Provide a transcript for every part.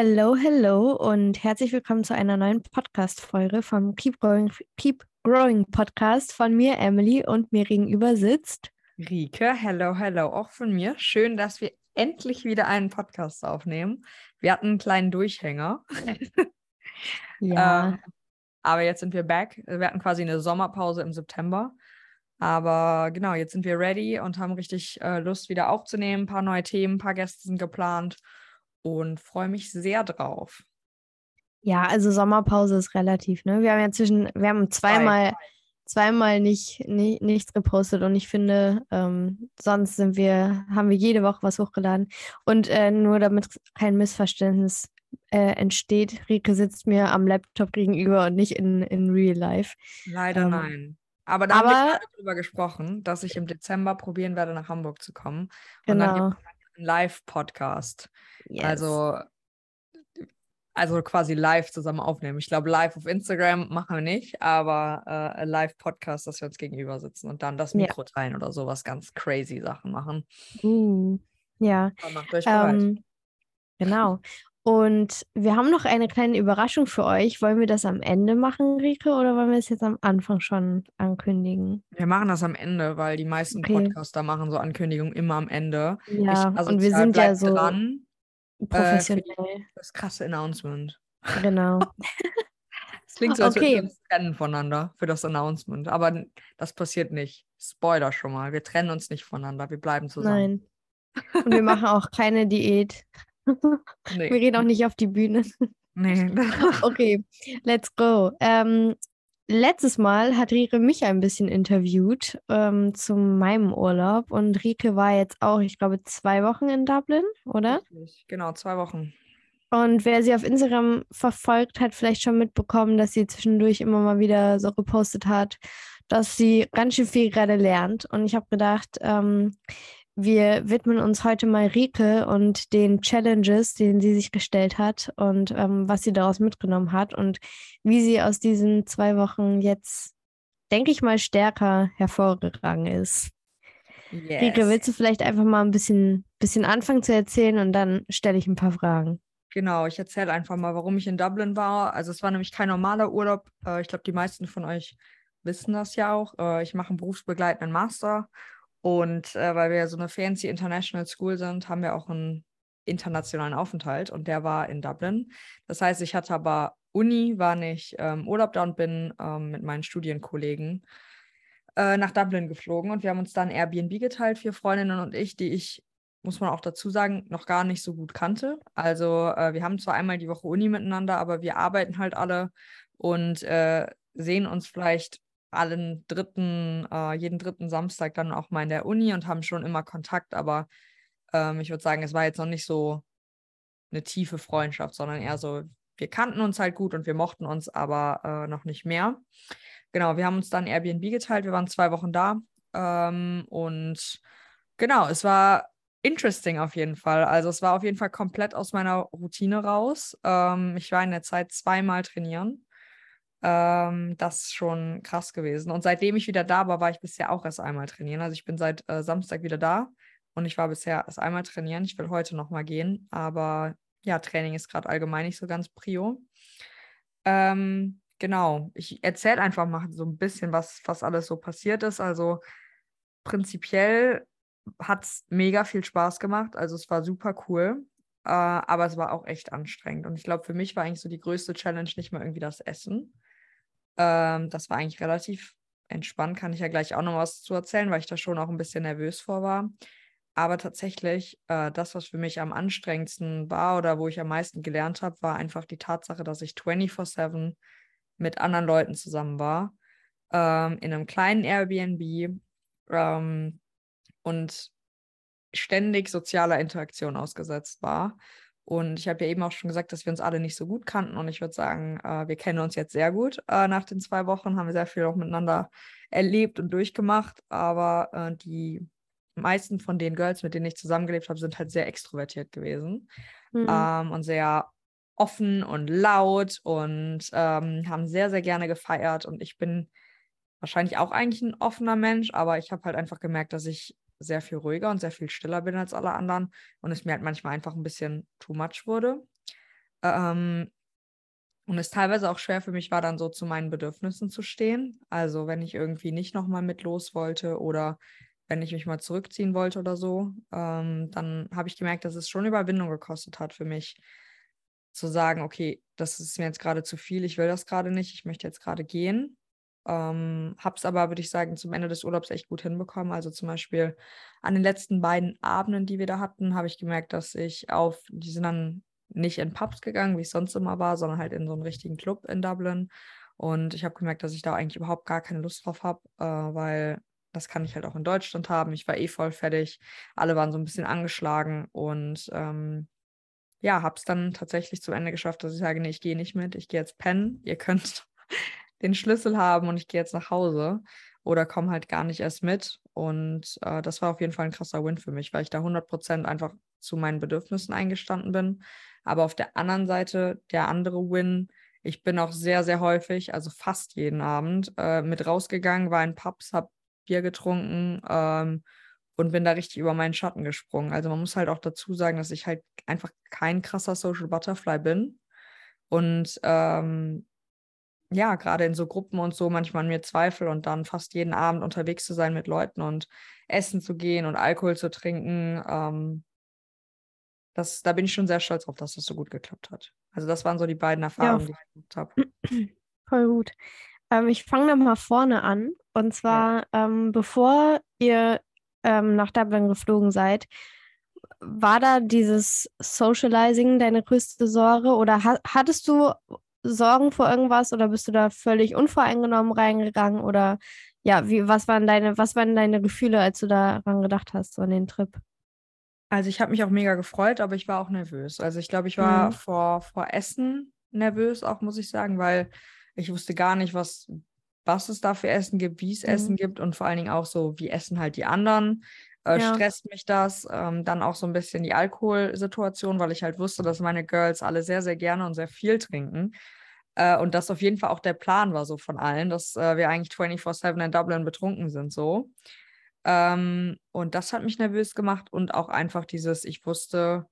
Hello, hello und herzlich willkommen zu einer neuen Podcast-Folge vom Keep Growing, Keep Growing Podcast von mir, Emily, und mir gegenüber sitzt Rike. Hello, hello, auch von mir. Schön, dass wir endlich wieder einen Podcast aufnehmen. Wir hatten einen kleinen Durchhänger. Ja. ähm, aber jetzt sind wir back. Wir hatten quasi eine Sommerpause im September. Aber genau, jetzt sind wir ready und haben richtig äh, Lust, wieder aufzunehmen. Ein paar neue Themen, ein paar Gäste sind geplant und freue mich sehr drauf. Ja, also Sommerpause ist relativ, ne? Wir haben ja zwischen, wir haben zweimal, zweimal nicht, nicht, nichts gepostet und ich finde, ähm, sonst sind wir, haben wir jede Woche was hochgeladen. Und äh, nur damit kein Missverständnis äh, entsteht, Rike sitzt mir am Laptop gegenüber und nicht in, in Real Life. Leider Ähm, nein. Aber da aber- haben wir gerade drüber gesprochen, dass ich im Dezember probieren werde, nach Hamburg zu kommen. Und dann Genau. gibt einen Live-Podcast. Yes. Also, also quasi live zusammen aufnehmen. Ich glaube, live auf Instagram machen wir nicht, aber äh, Live-Podcast, dass wir uns gegenüber sitzen und dann das Ja. Mikro teilen oder sowas ganz crazy Sachen machen. Uh, ja. Aber macht euch bereit. Ähm, genau. Und wir haben noch eine kleine Überraschung für euch. Wollen wir das am Ende machen, Rike, oder wollen wir es jetzt am Anfang schon ankündigen? wir machen das am Ende, weil die meisten okay. Podcaster machen so Ankündigungen immer am Ende. Ja, ich, also und wir sind ja so dran. professionell. Das krasse Announcement. Genau. Es klingt so, als Okay. würden wir uns trennen voneinander für das Announcement. Aber das passiert nicht. Spoiler schon mal. Wir trennen uns nicht voneinander. Wir bleiben zusammen. Nein. Und wir machen auch keine Diät. Nee. Wir gehen auch nicht auf die Bühne. Nee. Okay, let's go. Ähm, letztes Mal hat Rike mich ein bisschen interviewt ähm, zu meinem Urlaub und Rike war jetzt auch, ich glaube, zwei Wochen in Dublin, oder? Genau, zwei Wochen. Und wer sie auf Instagram verfolgt, hat vielleicht schon mitbekommen, dass sie zwischendurch immer mal wieder so gepostet hat, dass sie ganz schön viel gerade lernt. Und ich habe gedacht, ähm, wir widmen uns heute mal Rike und den Challenges, denen sie sich gestellt hat und ähm, was sie daraus mitgenommen hat und wie sie aus diesen zwei Wochen jetzt, denke ich mal, stärker hervorgegangen ist. Rike, Yes. willst du vielleicht einfach mal ein bisschen, bisschen anfangen zu erzählen und dann stelle ich ein paar Fragen. Genau, ich erzähle einfach mal, warum ich in Dublin war. Also es war nämlich kein normaler Urlaub. Äh, ich glaube, die meisten von euch wissen das ja auch. Äh, ich mache einen berufsbegleitenden Master. Und äh, weil wir so eine fancy International School sind, haben wir auch einen internationalen Aufenthalt. Und der war in Dublin. Das heißt, ich hatte aber Uni, war nicht ähm, Urlaub da und bin ähm, mit meinen Studienkollegen äh, nach Dublin geflogen. Und wir haben uns dann Airbnb geteilt, vier Freundinnen und ich, die ich muss man auch dazu sagen, noch gar nicht so gut kannte. Also äh, wir haben zwar einmal die Woche Uni miteinander, aber wir arbeiten halt alle und äh, sehen uns vielleicht allen dritten, äh, jeden dritten Samstag dann auch mal in der Uni und haben schon immer Kontakt, aber ähm, ich würde sagen, es war jetzt noch nicht so eine tiefe Freundschaft, sondern eher so, wir kannten uns halt gut und wir mochten uns, aber äh, noch nicht mehr. Genau, wir haben uns dann Airbnb geteilt, wir waren zwei Wochen da ähm, und genau, es war interesting auf jeden Fall. Also es war auf jeden Fall komplett aus meiner Routine raus. Ähm, ich war in der Zeit zweimal trainieren. Ähm, das ist schon krass gewesen. Und seitdem ich wieder da war, war ich bisher auch erst einmal trainieren. Also ich bin seit äh, Samstag wieder da und ich war bisher erst einmal trainieren. Ich will heute nochmal gehen, aber ja, Training ist gerade allgemein nicht so ganz prio. Ähm, genau, ich erzähle einfach mal so ein bisschen, was, was alles so passiert ist. Also prinzipiell hat es mega viel Spaß gemacht. Also es war super cool. Äh, aber es war auch echt anstrengend. Und ich glaube, für mich war eigentlich so die größte Challenge nicht mal irgendwie das Essen. Ähm, das war eigentlich relativ entspannt, kann ich ja gleich auch noch was zu erzählen, weil ich da schon auch ein bisschen nervös vor war. Aber tatsächlich, äh, das, was für mich am anstrengendsten war oder wo ich am meisten gelernt habe, war einfach die Tatsache, dass ich 24-7 mit anderen Leuten zusammen war. Ähm, in einem kleinen Airbnb. Ähm, und ständig sozialer Interaktion ausgesetzt war. Und ich habe ja eben auch schon gesagt, dass wir uns alle nicht so gut kannten. Und ich würde sagen, äh, wir kennen uns jetzt sehr gut. Äh, nach den zwei Wochen haben wir sehr viel auch miteinander erlebt und durchgemacht. Aber äh, die meisten von den Girls, mit denen ich zusammengelebt habe, sind halt sehr extrovertiert gewesen Mhm. ähm, und sehr offen und laut und ähm, haben sehr, sehr gerne gefeiert. Und ich bin wahrscheinlich auch eigentlich ein offener Mensch, aber ich habe halt einfach gemerkt, dass ich sehr viel ruhiger und sehr viel stiller bin als alle anderen und es mir halt manchmal einfach ein bisschen too much wurde. Ähm, und es teilweise auch schwer für mich war, dann so zu meinen Bedürfnissen zu stehen. Also wenn ich irgendwie nicht nochmal mit los wollte oder wenn ich mich mal zurückziehen wollte oder so, ähm, dann habe ich gemerkt, dass es schon Überwindung gekostet hat für mich, zu sagen, okay, das ist mir jetzt gerade zu viel, ich will das gerade nicht, ich möchte jetzt gerade gehen. Ähm, habe es aber, würde ich sagen, zum Ende des Urlaubs echt gut hinbekommen. Also zum Beispiel an den letzten beiden Abenden, die wir da hatten, habe ich gemerkt, dass ich auf, die sind dann nicht in Pubs gegangen, wie ich sonst immer war, sondern halt in so einen richtigen Club in Dublin. Und ich habe gemerkt, dass ich da eigentlich überhaupt gar keine Lust drauf habe, äh, weil das kann ich halt auch in Deutschland haben. Ich war eh voll fertig. Alle waren so ein bisschen angeschlagen und ähm, ja, habe es dann tatsächlich zum Ende geschafft, dass ich sage, nee, ich gehe nicht mit, ich gehe jetzt pennen. Ihr könnt den Schlüssel haben und ich gehe jetzt nach Hause oder komme halt gar nicht erst mit. Und äh, das war auf jeden Fall ein krasser Win für mich, weil ich da 100% einfach zu meinen Bedürfnissen eingestanden bin. Aber auf der anderen Seite, der andere Win, ich bin auch sehr, sehr häufig, also fast jeden Abend, äh, mit rausgegangen, war in Pubs, habe Bier getrunken ähm, und bin da richtig über meinen Schatten gesprungen. Also man muss halt auch dazu sagen, dass ich halt einfach kein krasser Social Butterfly bin. Und ähm, ja, gerade in so Gruppen und so manchmal an mir zweifle und dann fast jeden Abend unterwegs zu sein mit Leuten und essen zu gehen und Alkohol zu trinken. Ähm, das, da bin ich schon sehr stolz drauf, dass das so gut geklappt hat. Also das waren so die beiden Erfahrungen, ja. die ich gemacht habe. Voll gut. Ähm, ich fange mal vorne an. Und zwar, ja. ähm, bevor ihr ähm, nach Dublin geflogen seid, war da dieses Socializing deine größte Sorge oder ha hattest du Sorgen vor irgendwas oder bist du da völlig unvoreingenommen reingegangen oder ja, wie, was waren deine, was waren deine Gefühle, als du daran gedacht hast, so an den Trip? Also ich habe mich auch mega gefreut, aber ich war auch nervös. Also ich glaube, ich war mhm. vor, vor Essen nervös, auch muss ich sagen, weil ich wusste gar nicht, was, was es da für Essen gibt, wie es mhm. Essen gibt und vor allen Dingen auch so, wie essen halt die anderen. Äh, ja. Stresst mich das. Ähm, dann auch so ein bisschen die Alkoholsituation, weil ich halt wusste, dass meine Girls alle sehr, sehr gerne und sehr viel trinken. Äh, und das auf jeden Fall auch der Plan war so von allen, dass äh, wir eigentlich 24-7 in Dublin betrunken sind so. Ähm, und das hat mich nervös gemacht und auch einfach dieses, ich wusste,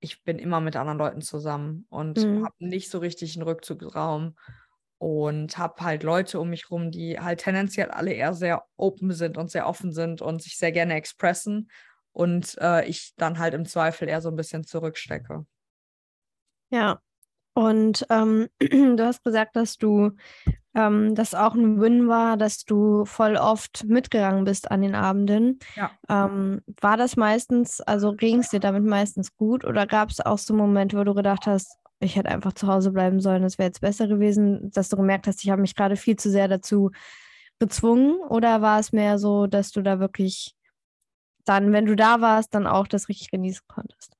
ich bin immer mit anderen Leuten zusammen und mhm. habe nicht so richtig einen Rückzugsraum und habe halt Leute um mich rum, die halt tendenziell alle eher sehr open sind und sehr offen sind und sich sehr gerne expressen und äh, ich dann halt im Zweifel eher so ein bisschen zurückstecke. Ja, und ähm, du hast gesagt, dass du ähm, das auch ein Win war, dass du voll oft mitgegangen bist an den Abenden. Ja. Ähm, war das meistens, also ging es dir damit meistens gut oder gab es auch so Momente, wo du gedacht hast, ich hätte einfach zu Hause bleiben sollen, das wäre jetzt besser gewesen, dass du gemerkt hast, ich habe mich gerade viel zu sehr dazu gezwungen? Oder war es mehr so, dass du da wirklich dann, wenn du da warst, dann auch das richtig genießen konntest?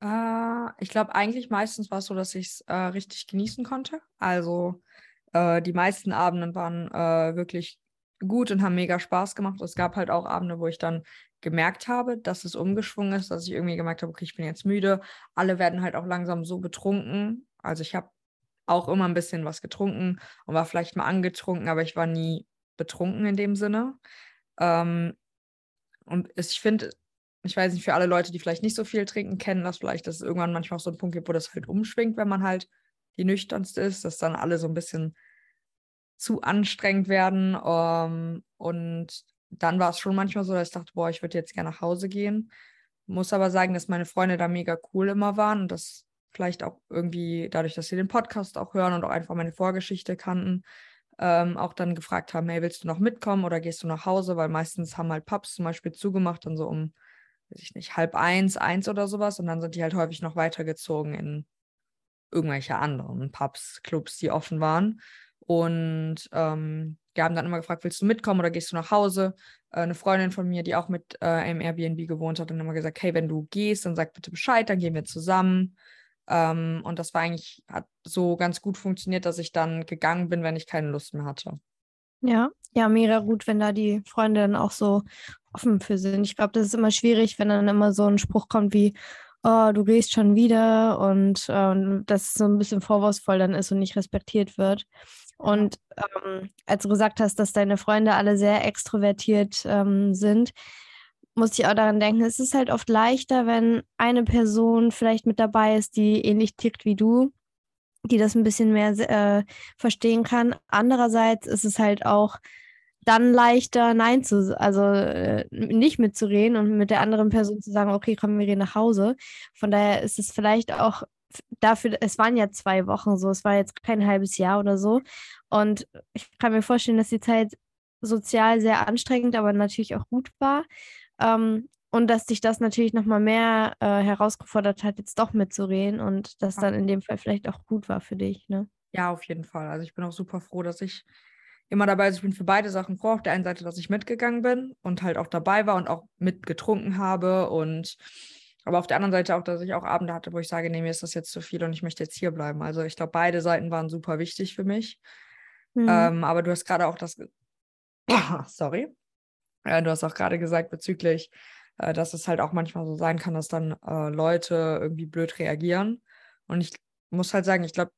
Äh, ich glaube, eigentlich meistens war es so, dass ich es äh, richtig genießen konnte. Also äh, die meisten Abende waren äh, wirklich gut und haben mega Spaß gemacht. Es gab halt auch Abende, wo ich dann gemerkt habe, dass es umgeschwungen ist, dass ich irgendwie gemerkt habe, okay, ich bin jetzt müde. Alle werden halt auch langsam so betrunken. Also ich habe auch immer ein bisschen was getrunken und war vielleicht mal angetrunken, aber ich war nie betrunken in dem Sinne. Ähm, und ich finde, ich weiß nicht, für alle Leute, die vielleicht nicht so viel trinken, kennen das vielleicht, dass es irgendwann manchmal auch so einen Punkt gibt, wo das halt umschwingt, wenn man halt die nüchternste ist, dass dann alle so ein bisschen zu anstrengend werden. Um, ähm, und dann war es schon manchmal so, dass ich dachte, boah, ich würde jetzt gerne nach Hause gehen. Muss aber sagen, dass meine Freunde da mega cool immer waren und das vielleicht auch irgendwie dadurch, dass sie den Podcast auch hören und auch einfach meine Vorgeschichte kannten, ähm, auch dann gefragt haben, hey, willst du noch mitkommen oder gehst du nach Hause? Weil meistens haben halt Pubs zum Beispiel zugemacht, dann so um, weiß ich nicht, halb eins, eins oder sowas und dann sind die halt häufig noch weitergezogen in irgendwelche anderen Pubs, Clubs, die offen waren. Und ähm, die haben dann immer gefragt, willst du mitkommen oder gehst du nach Hause? Äh, eine Freundin von mir, die auch mit äh, im Airbnb gewohnt hat, hat immer gesagt, hey, wenn du gehst, dann sag bitte Bescheid, dann gehen wir zusammen. Ähm, und das war eigentlich, hat so ganz gut funktioniert, dass ich dann gegangen bin, wenn ich keine Lust mehr hatte. Ja, ja, mega gut, wenn da die Freunde dann auch so offen für sind. Ich glaube, das ist immer schwierig, wenn dann immer so ein Spruch kommt wie, oh, du gehst schon wieder und äh, das so ein bisschen vorwurfsvoll dann ist und nicht respektiert wird. Und ähm, als du gesagt hast, dass deine Freunde alle sehr extrovertiert ähm, sind, muss ich auch daran denken, es ist halt oft leichter, wenn eine Person vielleicht mit dabei ist, die ähnlich tickt wie du, die das ein bisschen mehr äh, verstehen kann. Andererseits ist es halt auch dann leichter, Nein zu, also äh, nicht mitzureden und mit der anderen Person zu sagen, okay, komm, wir gehen nach Hause. Von daher ist es vielleicht auch dafür, es waren ja zwei Wochen so, es war jetzt kein halbes Jahr oder so. Und ich kann mir vorstellen, dass die Zeit sozial sehr anstrengend, aber natürlich auch gut war. Ähm, und dass dich das natürlich nochmal mehr äh, herausgefordert hat, jetzt doch mitzureden und das dann in dem Fall vielleicht auch gut war für dich, ne? Ja, auf jeden Fall. Also ich bin auch super froh, dass ich immer dabei bin. Ich bin für beide Sachen froh. Auf der einen Seite, dass ich mitgegangen bin und halt auch dabei war und auch mitgetrunken habe und aber auf der anderen Seite auch, dass ich auch Abende hatte, wo ich sage, nee, mir ist das jetzt zu viel und ich möchte jetzt hier bleiben. Also ich glaube, beide Seiten waren super wichtig für mich. Mhm. Ähm, aber du hast gerade auch das, sorry, äh, du hast auch gerade gesagt bezüglich, äh, dass es halt auch manchmal so sein kann, dass dann äh, Leute irgendwie blöd reagieren. Und ich muss halt sagen, ich glaube,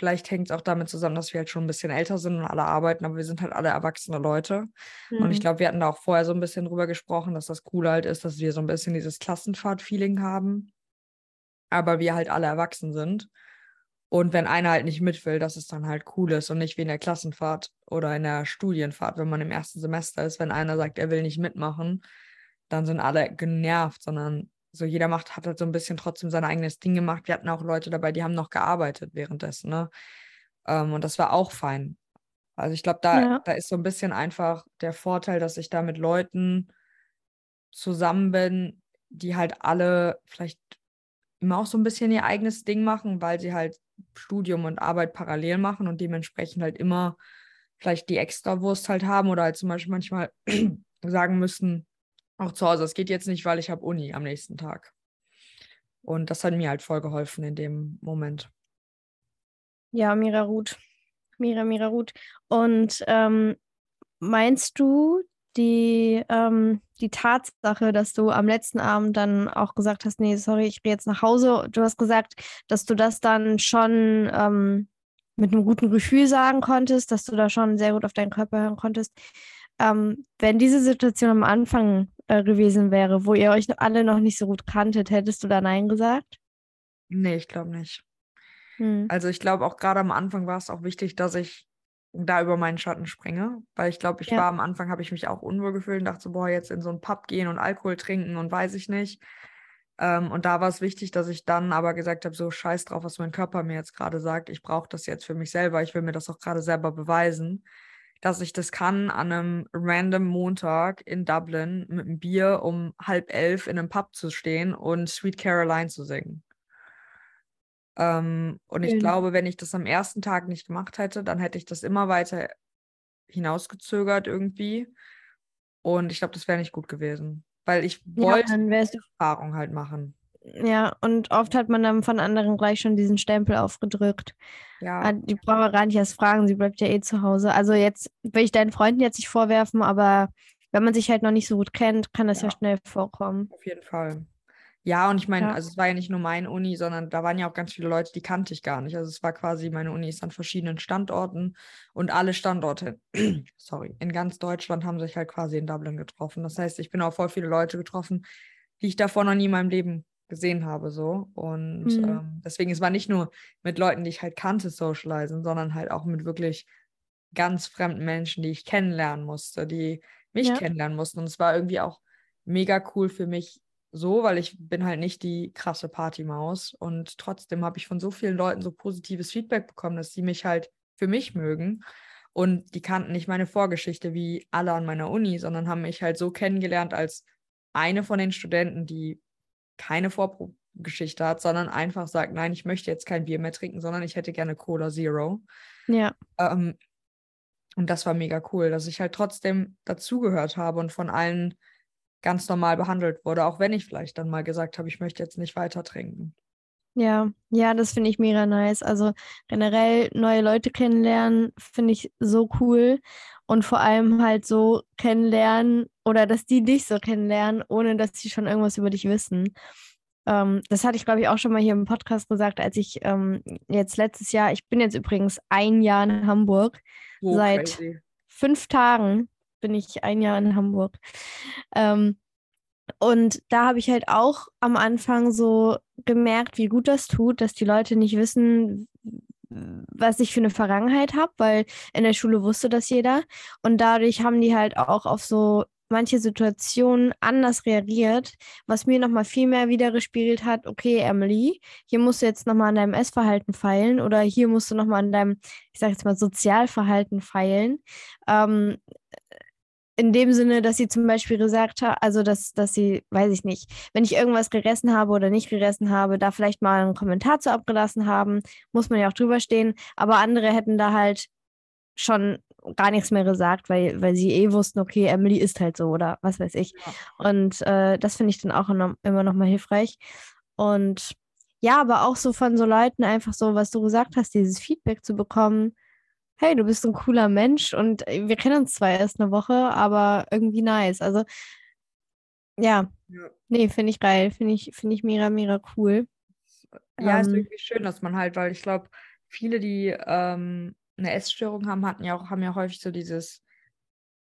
Vielleicht hängt es auch damit zusammen, dass wir halt schon ein bisschen älter sind und alle arbeiten, aber wir sind halt alle erwachsene Leute. Mhm. Und ich mhm. glaube, wir hatten da auch vorher so ein bisschen drüber gesprochen, dass das cool halt ist, dass wir so ein bisschen dieses Klassenfahrt-Feeling haben. Aber wir halt alle erwachsen sind. Und wenn einer halt nicht mit will, dass es dann halt cool ist und nicht wie in der Klassenfahrt oder in der Studienfahrt, wenn man im ersten Semester ist, wenn einer sagt, er will nicht mitmachen, dann sind alle genervt, sondern so jeder macht, hat halt so ein bisschen trotzdem sein eigenes Ding gemacht. Wir hatten auch Leute dabei, die haben noch gearbeitet währenddessen, ne? Ähm, und das war auch fein. Also ich glaube, da, ja. da ist so ein bisschen einfach der Vorteil, dass ich da mit Leuten zusammen bin, die halt alle vielleicht immer auch so ein bisschen ihr eigenes Ding machen, weil sie halt Studium und Arbeit parallel machen und dementsprechend halt immer vielleicht die Extrawurst halt haben oder halt zum Beispiel manchmal sagen müssen, auch zu Hause. Es geht jetzt nicht, weil ich habe Uni am nächsten Tag. Und das hat mir halt voll geholfen in dem Moment. Ja, Mira Ruth. Mira, Mira Ruth. Und ähm, meinst du, die, ähm, die Tatsache, dass du am letzten Abend dann auch gesagt hast, nee, sorry, ich gehe jetzt nach Hause. Du hast gesagt, dass du das dann schon ähm, mit einem guten Gefühl sagen konntest, dass du da schon sehr gut auf deinen Körper hören konntest. Ähm, wenn diese Situation am Anfang äh, gewesen wäre, wo ihr euch alle noch nicht so gut kanntet, hättest du da Nein gesagt? Nee, ich glaube nicht. Hm. Also ich glaube auch gerade am Anfang war es auch wichtig, dass ich da über meinen Schatten springe, weil ich glaube, ich ja. war am Anfang, habe ich mich auch unwohl gefühlt und dachte so, boah, jetzt in so einen Pub gehen und Alkohol trinken und weiß ich nicht. Ähm, und da war es wichtig, dass ich dann aber gesagt habe, so scheiß drauf, was mein Körper mir jetzt gerade sagt. Ich brauche das jetzt für mich selber. Ich will mir das auch gerade selber beweisen dass ich das kann, an einem random Montag in Dublin mit einem Bier um halb elf in einem Pub zu stehen und Sweet Caroline zu singen. Ähm, und ich mhm. glaube, wenn ich das am ersten Tag nicht gemacht hätte, dann hätte ich das immer weiter hinausgezögert irgendwie. Und ich glaube, das wäre nicht gut gewesen. Weil ich ja, wollte Erfahrung halt machen. Ja, und oft hat man dann von anderen gleich schon diesen Stempel aufgedrückt. Ja. Ah, die brauchen wir gar nicht erst fragen, sie bleibt ja eh zu Hause. Also jetzt will ich deinen Freunden jetzt nicht vorwerfen, aber wenn man sich halt noch nicht so gut kennt, kann das ja, ja schnell vorkommen. Auf jeden Fall. Ja, und ich meine, ja. also es war ja nicht nur meine Uni, sondern da waren ja auch ganz viele Leute, die kannte ich gar nicht. Also es war quasi, meine Uni ist an verschiedenen Standorten und alle Standorte, sorry, in ganz Deutschland haben sich halt quasi in Dublin getroffen. Das heißt, ich bin auch voll viele Leute getroffen, die ich davor noch nie in meinem Leben gesehen habe, so. Und mhm. ähm, deswegen, es war nicht nur mit Leuten, die ich halt kannte, socialisen, sondern halt auch mit wirklich ganz fremden Menschen, die ich kennenlernen musste, die mich ja. kennenlernen mussten. Und es war irgendwie auch mega cool für mich so, weil ich bin halt nicht die krasse Partymaus. Und trotzdem habe ich von so vielen Leuten so positives Feedback bekommen, dass sie mich halt für mich mögen. Und die kannten nicht meine Vorgeschichte wie alle an meiner Uni, sondern haben mich halt so kennengelernt als eine von den Studenten, die keine Vorgeschichte hat, sondern einfach sagt, nein, ich möchte jetzt kein Bier mehr trinken, sondern ich hätte gerne Cola Zero. Ja. Ähm, und das war mega cool, dass ich halt trotzdem dazugehört habe und von allen ganz normal behandelt wurde, auch wenn ich vielleicht dann mal gesagt habe, ich möchte jetzt nicht weiter trinken. Ja, ja, das finde ich mega nice. Also generell neue Leute kennenlernen, finde ich so cool. Und vor allem halt so kennenlernen oder dass die dich so kennenlernen, ohne dass sie schon irgendwas über dich wissen. Ähm, das hatte ich, glaube ich, auch schon mal hier im Podcast gesagt, als ich ähm, jetzt letztes Jahr, ich bin jetzt übrigens ein Jahr in Hamburg. Oh, Seit crazy. fünf Tagen bin ich ein Jahr in Hamburg. Ähm, Und da habe ich halt auch am Anfang so gemerkt, wie gut das tut, dass die Leute nicht wissen, was ich für eine Vergangenheit habe, weil in der Schule wusste das jeder. Und dadurch haben die halt auch auf so manche Situationen anders reagiert, was mir nochmal viel mehr wiedergespiegelt hat, okay, Emily, hier musst du jetzt nochmal an deinem Essverhalten feilen oder hier musst du nochmal an deinem, ich sag jetzt mal, Sozialverhalten feilen. Ähm, in dem Sinne, dass sie zum Beispiel gesagt hat, also dass, dass sie, weiß ich nicht, wenn ich irgendwas gegessen habe oder nicht gegessen habe, da vielleicht mal einen Kommentar zu abgelassen haben, muss man ja auch drüber stehen. Aber andere hätten da halt schon gar nichts mehr gesagt, weil, weil sie eh wussten, okay, Emily ist halt so oder was weiß ich. Ja. Und äh, das finde ich dann auch immer noch mal hilfreich. Und ja, aber auch so von so Leuten einfach so, was du gesagt hast, dieses Feedback zu bekommen, hey, du bist ein cooler Mensch und äh, wir kennen uns zwar erst eine Woche, aber irgendwie nice. Also, ja, ja. nee, finde ich geil, finde ich, find ich mega, mega cool. Ja, ähm, ist irgendwie schön, dass man halt, weil ich glaube, viele, die ähm, eine Essstörung haben, hatten ja auch, haben ja häufig so dieses,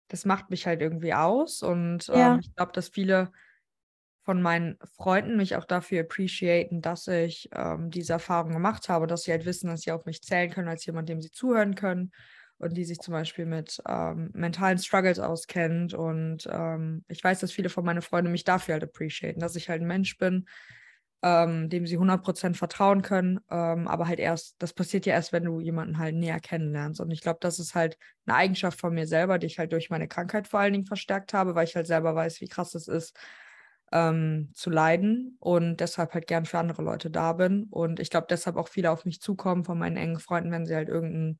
das macht mich halt irgendwie aus. Und ähm, ja. ich glaube, dass viele von meinen Freunden mich auch dafür appreciaten, dass ich ähm, diese Erfahrung gemacht habe, dass sie halt wissen, dass sie auf mich zählen können als jemand, dem sie zuhören können und die sich zum Beispiel mit ähm, mentalen Struggles auskennt. Und ähm, ich weiß, dass viele von meinen Freunden mich dafür halt appreciaten, dass ich halt ein Mensch bin, ähm, dem sie 100% vertrauen können. Ähm, aber halt erst, das passiert ja erst, wenn du jemanden halt näher kennenlernst. Und ich glaube, das ist halt eine Eigenschaft von mir selber, die ich halt durch meine Krankheit vor allen Dingen verstärkt habe, weil ich halt selber weiß, wie krass es ist, ähm, zu leiden und deshalb halt gern für andere Leute da bin. Und ich glaube, deshalb auch viele auf mich zukommen von meinen engen Freunden, wenn sie halt irgendein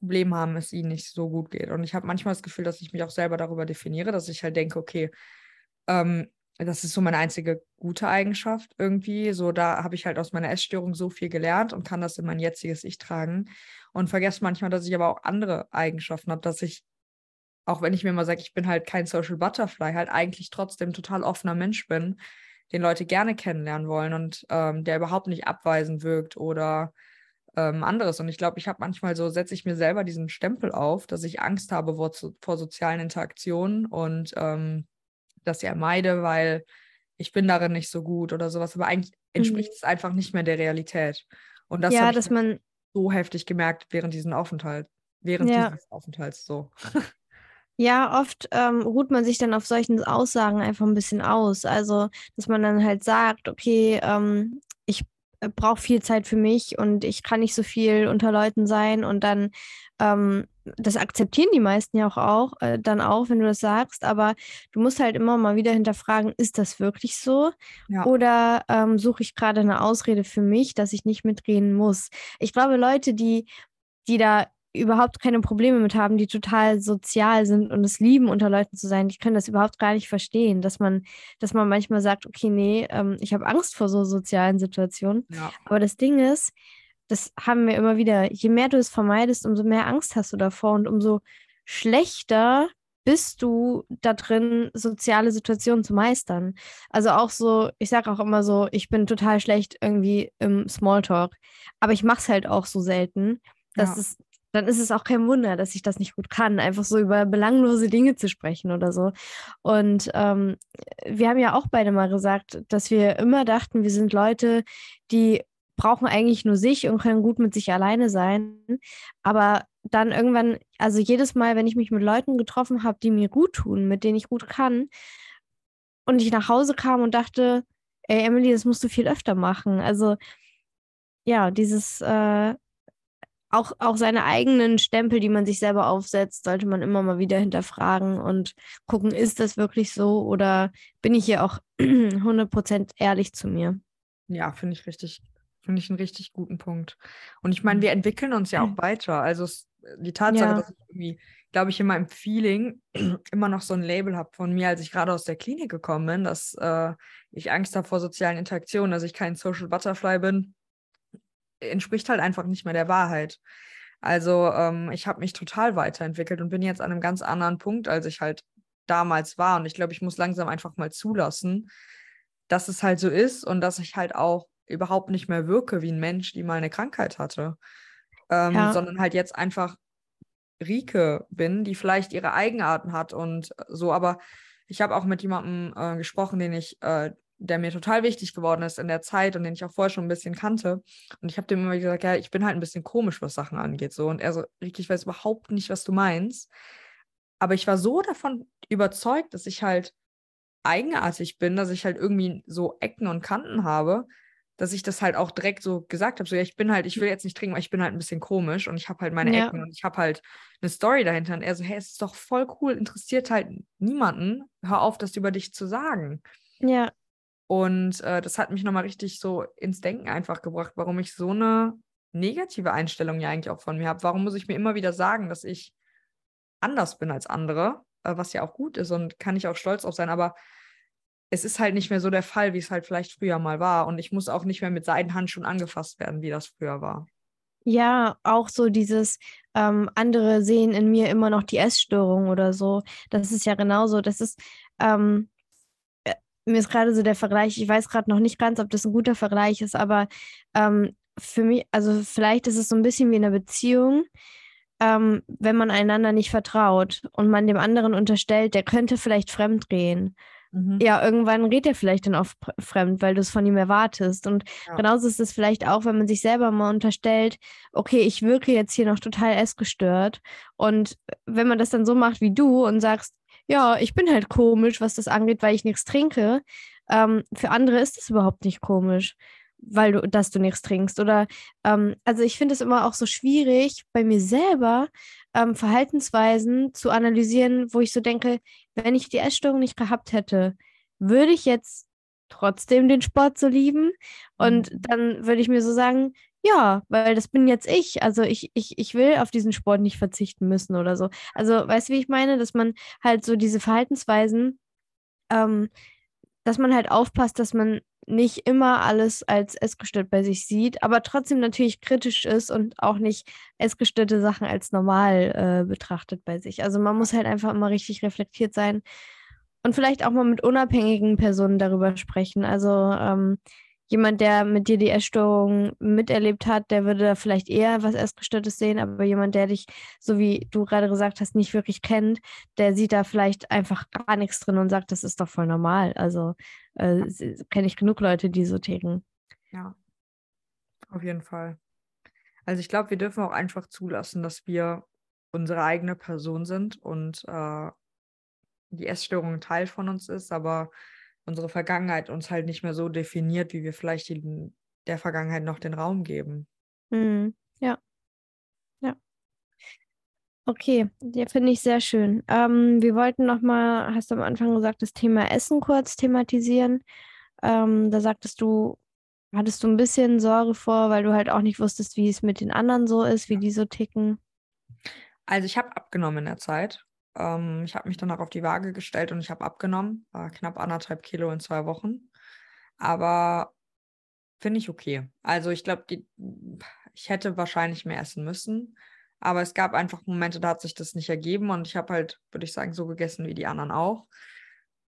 Problem haben, es ihnen nicht so gut geht. Und ich habe manchmal das Gefühl, dass ich mich auch selber darüber definiere, dass ich halt denke, okay, ähm, das ist so meine einzige gute Eigenschaft irgendwie. So, da habe ich halt aus meiner Essstörung so viel gelernt und kann das in mein jetziges Ich tragen. Und vergesse manchmal, dass ich aber auch andere Eigenschaften habe, dass ich auch wenn ich mir mal sage, ich bin halt kein Social Butterfly, halt eigentlich trotzdem total offener Mensch bin, den Leute gerne kennenlernen wollen und ähm, der überhaupt nicht abweisend wirkt oder ähm, anderes. Und ich glaube, ich habe manchmal so, setze ich mir selber diesen Stempel auf, dass ich Angst habe vor, vor sozialen Interaktionen und ähm, das ja meide, weil ich bin darin nicht so gut oder sowas. Aber eigentlich entspricht mhm. es einfach nicht mehr der Realität. Und das ja, habe ich man so heftig gemerkt während diesem Aufenthalt. Während ja. dieses Aufenthalts so. Ja, oft ähm, ruht man sich dann auf solchen Aussagen einfach ein bisschen aus. Also, dass man dann halt sagt, okay, ähm, ich äh, brauche viel Zeit für mich und ich kann nicht so viel unter Leuten sein und dann, ähm, das akzeptieren die meisten ja auch, auch äh, dann auch, wenn du das sagst, aber du musst halt immer mal wieder hinterfragen, ist das wirklich so? Ja. Oder ähm, suche ich gerade eine Ausrede für mich, dass ich nicht mitreden muss? Ich glaube, Leute, die, die da überhaupt keine Probleme mit haben, die total sozial sind und es lieben, unter Leuten zu sein, die können das überhaupt gar nicht verstehen, dass man, dass man manchmal sagt, okay, nee, ähm, ich habe Angst vor so sozialen Situationen. Ja. Aber das Ding ist, das haben wir immer wieder, je mehr du es vermeidest, umso mehr Angst hast du davor und umso schlechter bist du da drin, soziale Situationen zu meistern. Also auch so, ich sage auch immer so, ich bin total schlecht irgendwie im Smalltalk, aber ich mache es halt auch so selten, dass ja. es dann ist es auch kein Wunder, dass ich das nicht gut kann, einfach so über belanglose Dinge zu sprechen oder so. Und ähm, wir haben ja auch beide mal gesagt, dass wir immer dachten, wir sind Leute, die brauchen eigentlich nur sich und können gut mit sich alleine sein. Aber dann irgendwann, also jedes Mal, wenn ich mich mit Leuten getroffen habe, die mir gut tun, mit denen ich gut kann, und ich nach Hause kam und dachte, ey, Emily, das musst du viel öfter machen. Also ja, dieses äh, auch, auch seine eigenen Stempel, die man sich selber aufsetzt, sollte man immer mal wieder hinterfragen und gucken, ist das wirklich so oder bin ich hier auch 100% ehrlich zu mir? Ja, finde ich richtig, finde ich einen richtig guten Punkt. Und ich meine, wir entwickeln uns ja auch weiter. Also die Tatsache, ja. dass ich irgendwie, glaube ich, in meinem Feeling immer noch so ein Label habe von mir, als ich gerade aus der Klinik gekommen bin, dass äh, ich Angst habe vor sozialen Interaktionen, dass ich kein Social Butterfly bin entspricht halt einfach nicht mehr der Wahrheit. Also ähm, ich habe mich total weiterentwickelt und bin jetzt an einem ganz anderen Punkt, als ich halt damals war. Und ich glaube, ich muss langsam einfach mal zulassen, dass es halt so ist und dass ich halt auch überhaupt nicht mehr wirke wie ein Mensch, die mal eine Krankheit hatte. Ähm, ja. Sondern halt jetzt einfach Rike bin, die vielleicht ihre Eigenarten hat und so, aber ich habe auch mit jemandem äh, gesprochen, den ich, äh, der mir total wichtig geworden ist in der Zeit und den ich auch vorher schon ein bisschen kannte. Und ich habe dem immer gesagt, ja, ich bin halt ein bisschen komisch, was Sachen angeht. So. Und er so, Ricky, ich weiß überhaupt nicht, was du meinst. Aber ich war so davon überzeugt, dass ich halt eigenartig bin, dass ich halt irgendwie so Ecken und Kanten habe, dass ich das halt auch direkt so gesagt habe, so ja, ich bin halt, ich will jetzt nicht trinken, weil ich bin halt ein bisschen komisch und ich habe halt meine ja. Ecken und ich habe halt eine Story dahinter. Und er so, hey, es ist doch voll cool, interessiert halt niemanden, hör auf, das über dich zu sagen. Ja. Und äh, das hat mich nochmal richtig so ins Denken einfach gebracht, warum ich so eine negative Einstellung ja eigentlich auch von mir habe. Warum muss ich mir immer wieder sagen, dass ich anders bin als andere, äh, was ja auch gut ist und kann ich auch stolz auf sein, aber es ist halt nicht mehr so der Fall, wie es halt vielleicht früher mal war. Und ich muss auch nicht mehr mit Seidenhandschuhen angefasst werden, wie das früher war. Ja, auch so dieses ähm, andere sehen in mir immer noch die Essstörung oder so. Das ist ja genauso. Das ist, ähm, äh, mir ist gerade so der Vergleich, ich weiß gerade noch nicht ganz, ob das ein guter Vergleich ist, aber ähm, für mich, also vielleicht ist es so ein bisschen wie eine Beziehung, ähm, wenn man einander nicht vertraut und man dem anderen unterstellt, der könnte vielleicht fremd gehen mhm. ja, irgendwann redet er vielleicht dann auch fremd, weil du es von ihm erwartest. Und ja. genauso ist es vielleicht auch, wenn man sich selber mal unterstellt, okay, ich wirke jetzt hier noch total essgestört. Und wenn man das dann so macht wie du und sagst, ja, ich bin halt komisch, was das angeht, weil ich nichts trinke. Ähm, für andere ist das überhaupt nicht komisch, weil du, dass du nichts trinkst. Oder ähm, also ich finde es immer auch so schwierig bei mir selber, ähm, Verhaltensweisen zu analysieren, wo ich so denke, wenn ich die Essstörung nicht gehabt hätte, würde ich jetzt trotzdem den Sport so lieben? Und mhm. dann würde ich mir so sagen, ja, weil das bin jetzt ich. Also ich, ich, ich will auf diesen Sport nicht verzichten müssen oder so. Also weißt du, wie ich meine? Dass man halt so diese Verhaltensweisen, ähm, dass man halt aufpasst, dass man nicht immer alles als essgestört bei sich sieht, aber trotzdem natürlich kritisch ist und auch nicht essgestörte Sachen als normal äh, betrachtet bei sich. Also man muss halt einfach immer richtig reflektiert sein und vielleicht auch mal mit unabhängigen Personen darüber sprechen. Also ähm, jemand, der mit dir die Essstörung miterlebt hat, der würde da vielleicht eher was Essgestörtes sehen, aber jemand, der dich, so wie du gerade gesagt hast, nicht wirklich kennt, der sieht da vielleicht einfach gar nichts drin und sagt, das ist doch voll normal. Also äh, kenne ich genug Leute, die so ticken. Ja, auf jeden Fall. Also ich glaube, wir dürfen auch einfach zulassen, dass wir unsere eigene Person sind und äh, die Essstörung ein Teil von uns ist, aber unsere Vergangenheit uns halt nicht mehr so definiert, wie wir vielleicht in der Vergangenheit noch den Raum geben. Mhm. Ja. Ja. Okay, ja, finde ich sehr schön. Ähm, wir wollten nochmal, hast du am Anfang gesagt, das Thema Essen kurz thematisieren. Ähm, da sagtest du, hattest du ein bisschen Sorge vor, weil du halt auch nicht wusstest, wie es mit den anderen so ist, wie die so ticken. Also ich habe abgenommen in der Zeit. Ähm, ich habe mich danach auf die Waage gestellt und ich habe abgenommen, äh, knapp anderthalb Kilo in zwei Wochen. Aber finde ich okay. Also ich glaube, ich hätte wahrscheinlich mehr essen müssen. Aber es gab einfach Momente, da hat sich das nicht ergeben und ich habe halt, würde ich sagen, so gegessen wie die anderen auch.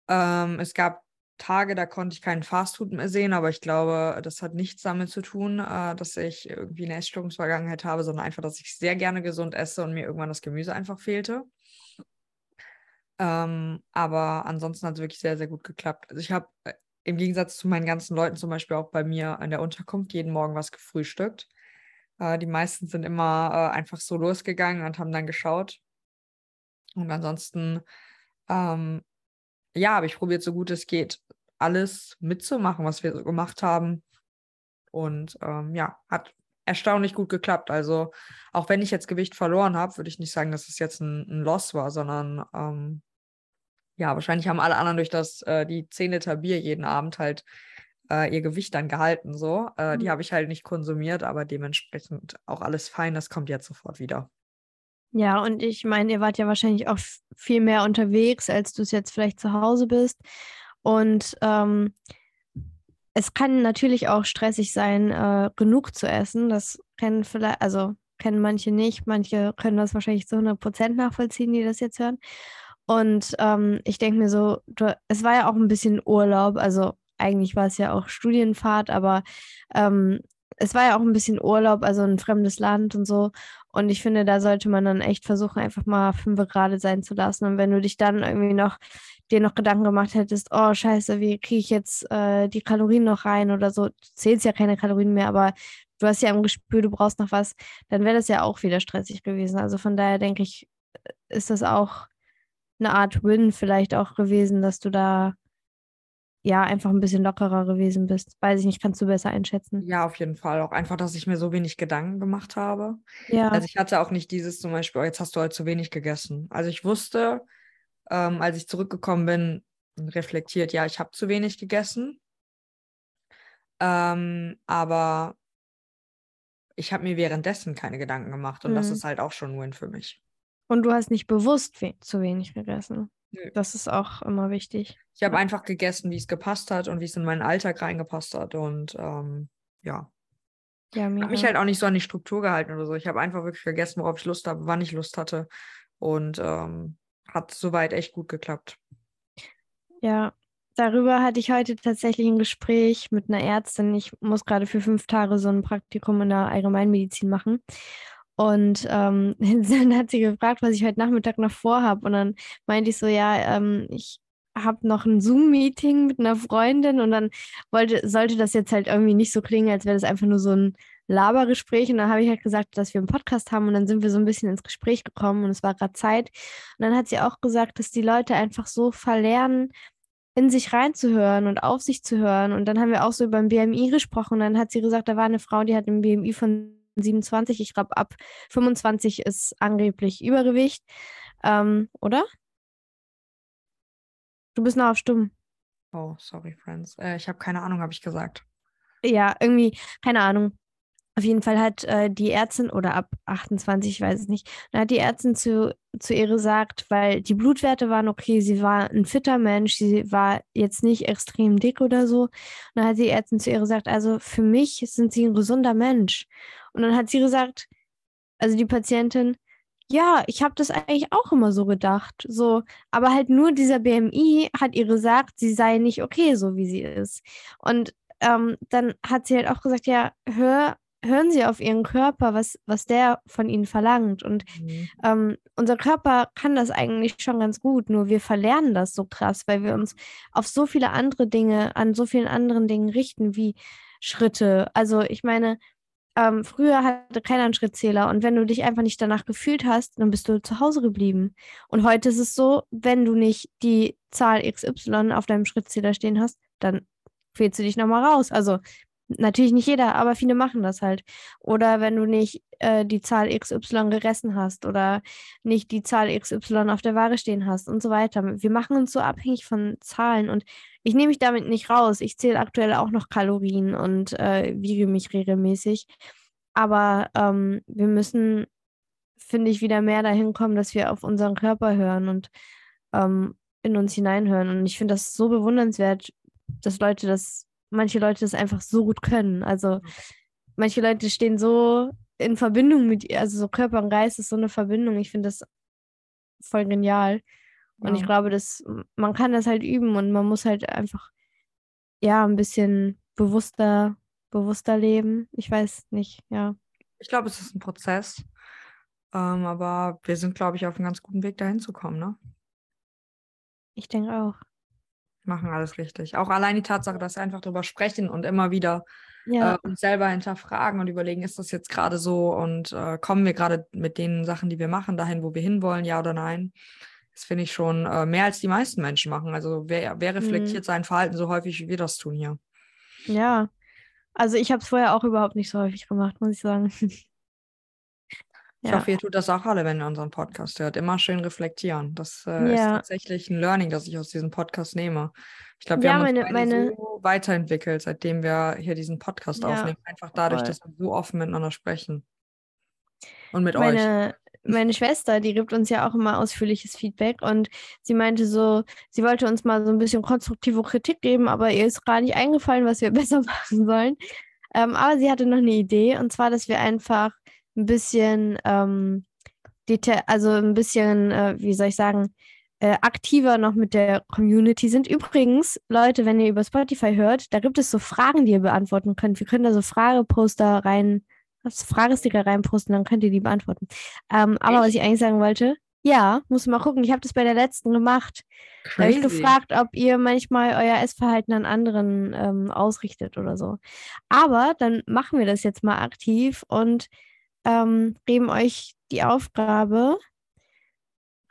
Ähm, es gab Tage, da konnte ich keinen Fastfood mehr sehen, aber ich glaube, das hat nichts damit zu tun, äh, dass ich irgendwie eine Essstörungsvergangenheit habe, sondern einfach, dass ich sehr gerne gesund esse und mir irgendwann das Gemüse einfach fehlte. Ähm, aber ansonsten hat es wirklich sehr, sehr gut geklappt. Also ich habe äh, im Gegensatz zu meinen ganzen Leuten zum Beispiel auch bei mir an der Unterkunft jeden Morgen was gefrühstückt. Äh, die meisten sind immer äh, einfach so losgegangen und haben dann geschaut. Und ansonsten, ähm, ja, habe ich probiert, so gut es geht, alles mitzumachen, was wir so gemacht haben. Und ähm, ja, hat erstaunlich gut geklappt. Also auch wenn ich jetzt Gewicht verloren habe, würde ich nicht sagen, dass es jetzt ein, ein Loss war, sondern ähm, ja, wahrscheinlich haben alle anderen durch das, äh, die 10 Liter Bier jeden Abend halt äh, ihr Gewicht dann gehalten. So. Äh, mhm. Die habe ich halt nicht konsumiert, aber dementsprechend auch alles fein. Das kommt jetzt sofort wieder. Ja, und ich meine, ihr wart ja wahrscheinlich auch viel mehr unterwegs, als du es jetzt vielleicht zu Hause bist. Und ähm, es kann natürlich auch stressig sein, äh, genug zu essen. Das kennen vielleicht, also kennen manche nicht. Manche können das wahrscheinlich zu 100 Prozent nachvollziehen, die das jetzt hören. Und ähm, ich denke mir so, du, es war ja auch ein bisschen Urlaub, also eigentlich war es ja auch Studienfahrt, aber ähm, es war ja auch ein bisschen Urlaub, also ein fremdes Land und so. Und ich finde, da sollte man dann echt versuchen, einfach mal fünf gerade sein zu lassen. Und wenn du dich dann irgendwie noch, dir noch Gedanken gemacht hättest, oh scheiße, wie kriege ich jetzt äh, die Kalorien noch rein oder so, du zählst ja keine Kalorien mehr, aber du hast ja im Gespür, du brauchst noch was, dann wäre das ja auch wieder stressig gewesen. Also von daher denke ich, ist das auch eine Art Win vielleicht auch gewesen, dass du da ja einfach ein bisschen lockerer gewesen bist. Weiß ich nicht, kannst du besser einschätzen. Ja, auf jeden Fall. Auch einfach, dass ich mir so wenig Gedanken gemacht habe. Ja. Also ich hatte auch nicht dieses zum Beispiel, oh, jetzt hast du heute zu wenig gegessen. Also ich wusste, ähm, als ich zurückgekommen bin, reflektiert, ja, ich habe zu wenig gegessen. Ähm, aber ich habe mir währenddessen keine Gedanken gemacht und mhm. das ist halt auch schon ein Win für mich. Und du hast nicht bewusst we zu wenig gegessen. Nö. Das ist auch immer wichtig. Ich habe einfach gegessen, wie es gepasst hat und wie es in meinen Alltag reingepasst hat. Und ähm, ja. Ja, habe mich halt auch nicht so an die Struktur gehalten oder so. Ich habe einfach wirklich vergessen, worauf ich Lust habe, wann ich Lust hatte. Und ähm, hat soweit echt gut geklappt. Ja, darüber hatte ich heute tatsächlich ein Gespräch mit einer Ärztin. Ich muss gerade für fünf Tage so ein Praktikum in der Allgemeinmedizin machen. Und ähm, dann hat sie gefragt, was ich heute Nachmittag noch vorhabe. Und dann meinte ich so, ja, ähm, ich habe noch ein Zoom-Meeting mit einer Freundin und dann wollte, sollte das jetzt halt irgendwie nicht so klingen, als wäre das einfach nur so ein Labergespräch. Und dann habe ich halt gesagt, dass wir einen Podcast haben und dann sind wir so ein bisschen ins Gespräch gekommen und es war gerade Zeit. Und dann hat sie auch gesagt, dass die Leute einfach so verlernen, in sich reinzuhören und auf sich zu hören. Und dann haben wir auch so über den BMI gesprochen. Und dann hat sie gesagt, da war eine Frau, die hat ein BMI von 27. Ich glaube, ab 25 ist angeblich Übergewicht. Ähm, oder? Du bist noch auf Stumm. Oh, sorry, Friends. Äh, ich habe keine Ahnung, habe ich gesagt. Ja, irgendwie, keine Ahnung. Auf jeden Fall hat äh, die Ärztin, oder ab 28, ich weiß es nicht, dann hat die Ärztin zu, zu ihr gesagt, weil die Blutwerte waren okay, sie war ein fitter Mensch, sie war jetzt nicht extrem dick oder so. Und dann hat die Ärztin zu ihr gesagt, also für mich sind sie ein gesunder Mensch. Und dann hat sie gesagt, also die Patientin, ja, ich habe das eigentlich auch immer so gedacht. So, aber halt nur dieser BMI hat ihr gesagt, sie sei nicht okay, so wie sie ist. Und ähm, dann hat sie halt auch gesagt, ja, hör hören Sie auf Ihren Körper, was, was der von Ihnen verlangt. Und mhm. ähm, unser Körper kann das eigentlich schon ganz gut, nur wir verlernen das so krass, weil wir uns auf so viele andere Dinge, an so vielen anderen Dingen richten, wie Schritte. Also ich meine, ähm, früher hatte keiner einen Schrittzähler und wenn du dich einfach nicht danach gefühlt hast, dann bist du zu Hause geblieben. Und heute ist es so, wenn du nicht die Zahl XY auf deinem Schrittzähler stehen hast, dann fehlst du dich nochmal raus. Also Natürlich nicht jeder, aber viele machen das halt. Oder wenn du nicht äh, die Zahl XY gegessen hast oder nicht die Zahl XY auf der Ware stehen hast und so weiter. Wir machen uns so abhängig von Zahlen und ich nehme mich damit nicht raus. Ich zähle aktuell auch noch Kalorien und äh, wiege mich regelmäßig. Aber ähm, wir müssen, finde ich, wieder mehr dahin kommen, dass wir auf unseren Körper hören und ähm, in uns hineinhören. Und ich finde das so bewundernswert, dass Leute das manche Leute das einfach so gut können. Also manche Leute stehen so in Verbindung mit ihr, also so Körper und Geist ist so eine Verbindung. Ich finde das voll genial. Und ja. ich glaube, dass man kann das halt üben und man muss halt einfach ja ein bisschen bewusster, bewusster leben. Ich weiß nicht, ja. Ich glaube, es ist ein Prozess. Ähm, aber wir sind, glaube ich, auf einem ganz guten Weg, dahin zu kommen, ne? Ich denke auch machen alles richtig. Auch allein die Tatsache, dass wir einfach darüber sprechen und immer wieder ja. äh, uns selber hinterfragen und überlegen, ist das jetzt gerade so und äh, kommen wir gerade mit den Sachen, die wir machen, dahin, wo wir hinwollen, ja oder nein? Das finde ich schon äh, mehr als die meisten Menschen machen. Also wer, wer reflektiert mhm. sein Verhalten so häufig, wie wir das tun hier? Ja, also ich habe es vorher auch überhaupt nicht so häufig gemacht, muss ich sagen. Ich ja. hoffe, ihr tut das auch alle, wenn ihr unseren Podcast hört. Immer schön reflektieren. Das äh, ja. ist tatsächlich ein Learning, das ich aus diesem Podcast nehme. Ich glaube, wir ja, haben uns meine, meine... so weiterentwickelt, seitdem wir hier diesen Podcast aufnehmen. Einfach dadurch, voll. dass wir so offen miteinander sprechen. Und mit meine, euch. Meine Schwester, die gibt uns ja auch immer ausführliches Feedback und sie meinte so, sie wollte uns mal so ein bisschen konstruktive Kritik geben, aber ihr ist gar nicht eingefallen, was wir besser machen sollen. Ähm, aber sie hatte noch eine Idee und zwar, dass wir einfach ein bisschen, ähm, also ein bisschen, äh, wie soll ich sagen, äh, aktiver noch mit der Community sind. Übrigens, Leute, wenn ihr über Spotify hört, da gibt es so Fragen, die ihr beantworten könnt. Wir können da so Frageposter rein Fragesticker reinposten, dann könnt ihr die beantworten. Ähm, aber was ich eigentlich sagen wollte, ja, muss mal gucken. Ich habe das bei der letzten gemacht. Da habe ich gefragt, ob ihr manchmal euer Essverhalten an anderen ähm, ausrichtet oder so. Aber dann machen wir das jetzt mal aktiv und ähm, geben euch die Aufgabe,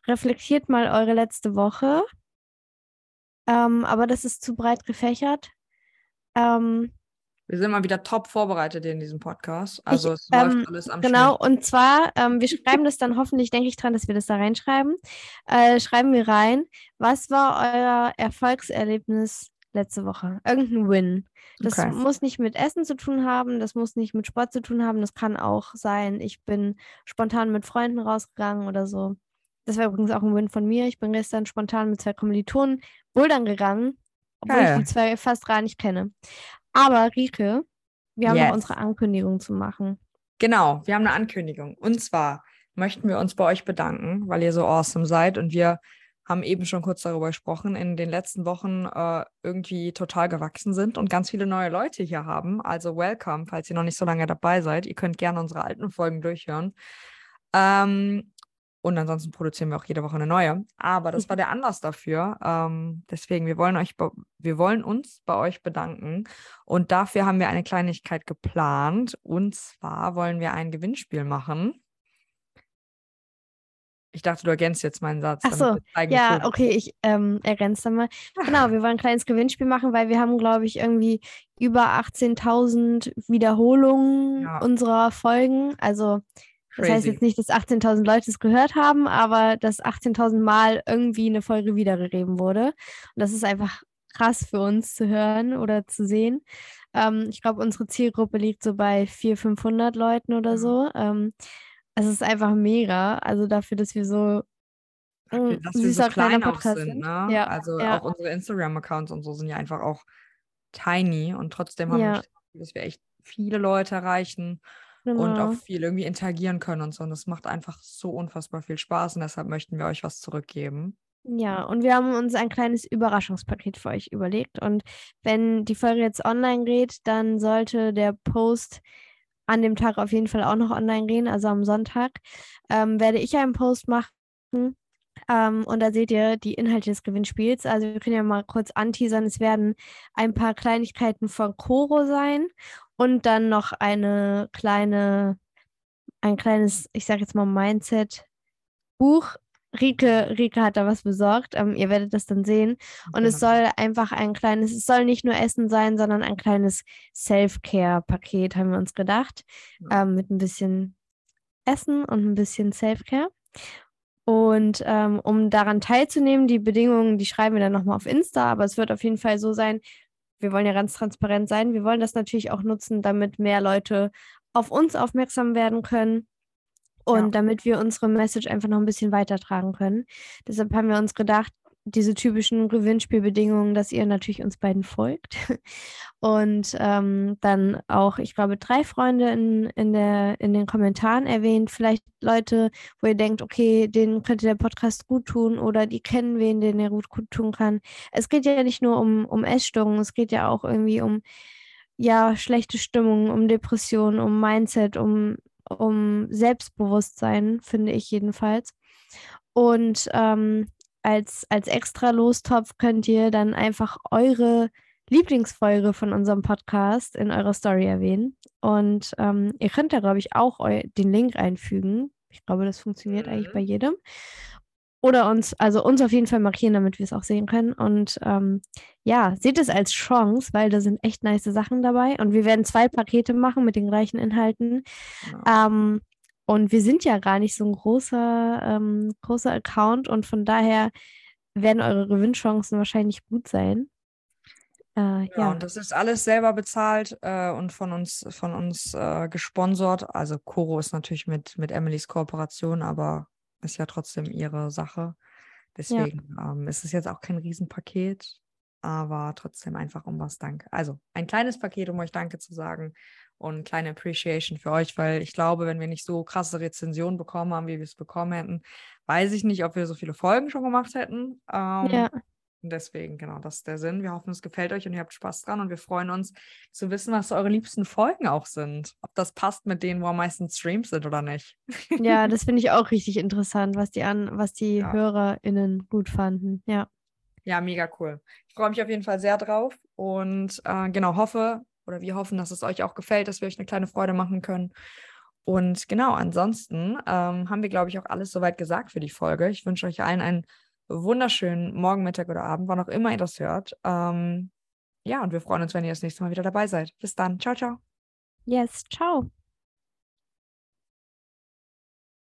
reflektiert mal eure letzte Woche. Ähm, aber das ist zu breit gefächert. Ähm, wir sind mal wieder top vorbereitet in diesem Podcast. Also ich, es läuft ähm, alles am Genau, Schnitt. und zwar, ähm, wir schreiben das dann hoffentlich, denke ich dran, dass wir das da reinschreiben. Äh, schreiben wir rein, was war euer Erfolgserlebnis letzte Woche? Irgendein Win. Das okay. muss nicht mit Essen zu tun haben, das muss nicht mit Sport zu tun haben, das kann auch sein, ich bin spontan mit Freunden rausgegangen oder so. Das war übrigens auch ein Win von mir. Ich bin gestern spontan mit zwei Kommilitonen bouldern gegangen, obwohl ja, ich die zwei fast gar nicht kenne. Aber Rike, wir haben yes. noch unsere Ankündigung zu machen. Genau, wir haben eine Ankündigung. Und zwar möchten wir uns bei euch bedanken, weil ihr so awesome seid und wir haben eben schon kurz darüber gesprochen, in den letzten Wochen äh, irgendwie total gewachsen sind und ganz viele neue Leute hier haben. Also welcome, falls ihr noch nicht so lange dabei seid. Ihr könnt gerne unsere alten Folgen durchhören. Ähm, und ansonsten produzieren wir auch jede Woche eine neue. Aber das war der Anlass dafür. Ähm, deswegen, wir wollen euch, wir wollen uns bei euch bedanken. Und dafür haben wir eine Kleinigkeit geplant. Und zwar wollen wir ein Gewinnspiel machen. Ich dachte, du ergänzt jetzt meinen Satz. Ach so, ja, okay, ich ähm, ergänze dann mal. Genau, wir wollen ein kleines Gewinnspiel machen, weil wir haben, glaube ich, irgendwie über 18.000 Wiederholungen ja. unserer Folgen. Also das heißt jetzt nicht, dass 18.000 Leute es gehört haben, aber dass 18.000 Mal irgendwie eine Folge wiedergegeben wurde. Und das ist einfach krass für uns zu hören oder zu sehen. Ähm, ich glaube, unsere Zielgruppe liegt so bei 400, 500 Leuten oder so. Ähm, es ist einfach mega. Also dafür, dass wir so ein dass wir so klein auch sind. Ne? Ja, also ja. auch unsere Instagram-Accounts und so sind ja einfach auch tiny und trotzdem haben ja. wir, dass wir echt viele Leute erreichen genau. und auch genau. viel irgendwie interagieren können und so. Und das macht einfach so unfassbar viel Spaß und deshalb möchten wir euch was zurückgeben. Ja, und wir haben uns ein kleines Überraschungspaket für euch überlegt. Und wenn die Folge jetzt online geht, dann sollte der Post an dem Tag auf jeden Fall auch noch online gehen, also am Sonntag, ähm, werde ich einen Post machen. Ähm, und da seht ihr die Inhalte des Gewinnspiels. Also wir können ja mal kurz anteasern. Es werden ein paar Kleinigkeiten von Koro sein und dann noch eine kleine, ein kleines, ich sage jetzt mal Mindset-Buch. Rike, Rike hat da was besorgt. Ähm, ihr werdet das dann sehen. Und genau. es soll einfach ein kleines, es soll nicht nur Essen sein, sondern ein kleines Self-Care-Paket, haben wir uns gedacht. Ja. Ähm, mit ein bisschen Essen und ein bisschen Self-Care. Und ähm, um daran teilzunehmen, die Bedingungen, die schreiben wir dann nochmal auf Insta, aber es wird auf jeden Fall so sein, wir wollen ja ganz transparent sein. Wir wollen das natürlich auch nutzen, damit mehr Leute auf uns aufmerksam werden können und ja. damit wir unsere Message einfach noch ein bisschen weitertragen können. Deshalb haben wir uns gedacht, diese typischen Gewinnspielbedingungen, dass ihr natürlich uns beiden folgt. Und ähm, dann auch, ich glaube, drei Freunde in, in, der, in den Kommentaren erwähnt. Vielleicht Leute, wo ihr denkt, okay, denen könnte der Podcast gut tun oder die kennen wen, den er gut, gut tun kann. Es geht ja nicht nur um, um Essstörungen, es geht ja auch irgendwie um ja, schlechte Stimmung, um Depressionen, um Mindset, um, um Selbstbewusstsein, finde ich jedenfalls. Und ähm, als, als extra Lostopf könnt ihr dann einfach eure Lieblingsfolge von unserem Podcast in eurer Story erwähnen. Und ähm, ihr könnt da, glaube ich, auch den Link einfügen. Ich glaube, das funktioniert mhm. eigentlich bei jedem. Oder uns, also uns auf jeden Fall markieren, damit wir es auch sehen können. Und ähm, ja, seht es als Chance, weil da sind echt nice Sachen dabei. Und wir werden zwei Pakete machen mit den gleichen Inhalten. Ja. Ähm, und wir sind ja gar nicht so ein großer, ähm, großer Account und von daher werden eure Gewinnchancen wahrscheinlich gut sein. Äh, ja, ja, und das ist alles selber bezahlt äh, und von uns, von uns äh, gesponsert. Also Coro ist natürlich mit, mit Emilys Kooperation, aber ist ja trotzdem ihre Sache. Deswegen ja. ähm, ist es jetzt auch kein Riesenpaket, aber trotzdem einfach um was Danke. Also ein kleines Paket, um euch Danke zu sagen und kleine Appreciation für euch, weil ich glaube, wenn wir nicht so krasse Rezensionen bekommen haben, wie wir es bekommen hätten, weiß ich nicht, ob wir so viele Folgen schon gemacht hätten. Ähm, ja. Und deswegen, genau, das ist der Sinn. Wir hoffen, es gefällt euch und ihr habt Spaß dran und wir freuen uns zu wissen, was eure liebsten Folgen auch sind. Ob das passt mit denen, wo am meisten Streams sind oder nicht. Ja, das finde ich auch richtig interessant, was die an, was die ja. HörerInnen gut fanden. Ja. Ja, mega cool. Ich freue mich auf jeden Fall sehr drauf und äh, genau, hoffe oder wir hoffen, dass es euch auch gefällt, dass wir euch eine kleine Freude machen können. Und genau, ansonsten ähm, haben wir, glaube ich, auch alles soweit gesagt für die Folge. Ich wünsche euch allen einen wunderschönen Morgen, Mittag oder Abend, wann auch immer ihr das hört. Ähm, ja, und wir freuen uns, wenn ihr das nächste Mal wieder dabei seid. Bis dann. Ciao, ciao. Yes, ciao.